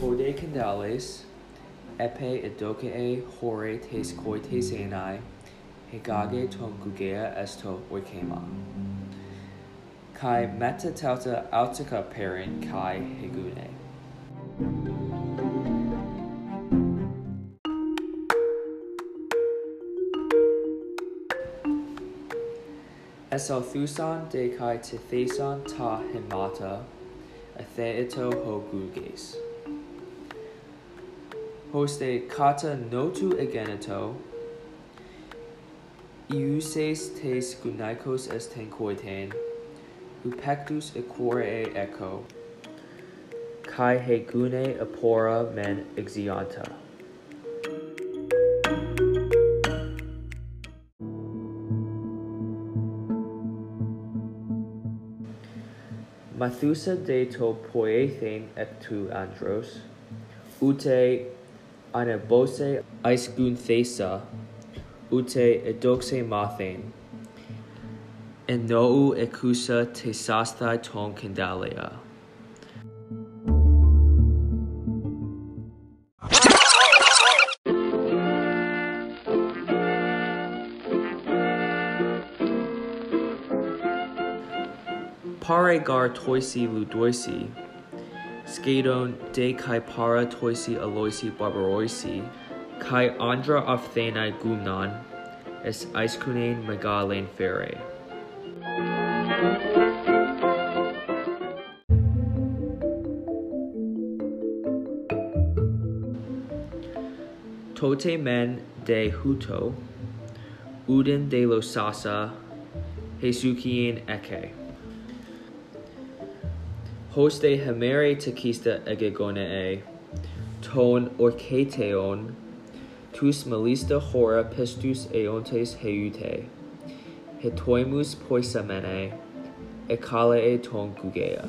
Hode candales, epe edoke hore tes coites enai, hegage ton gugea esto oikema. Kai meta tauta autica perin kai hegune. Esalthusan de kai tithesan ta himata, atheito ho guges. Hoste kata notu egenito, iuses tes gunaikos esten koiten, upectus equore echo, kai he gune apora men exianta. Mathusa de to poethen ectu andros, ute anabose aisgunthesa, ute edoxe mathen, and nou ecusa tesasthai ton candalia. Pare gar toisi ludoisi, skadon de kai para toisi aloisi barbaroisi, kai andra afthenai gumnan, es aiskunen megalen fere. Tote men de huto, uden de losasa, Hesukien eke. hoste hemere tekista e ton orketeon, tus melista hora pistus eontes heute, hetoimus poisamene, ecalae ton gugea.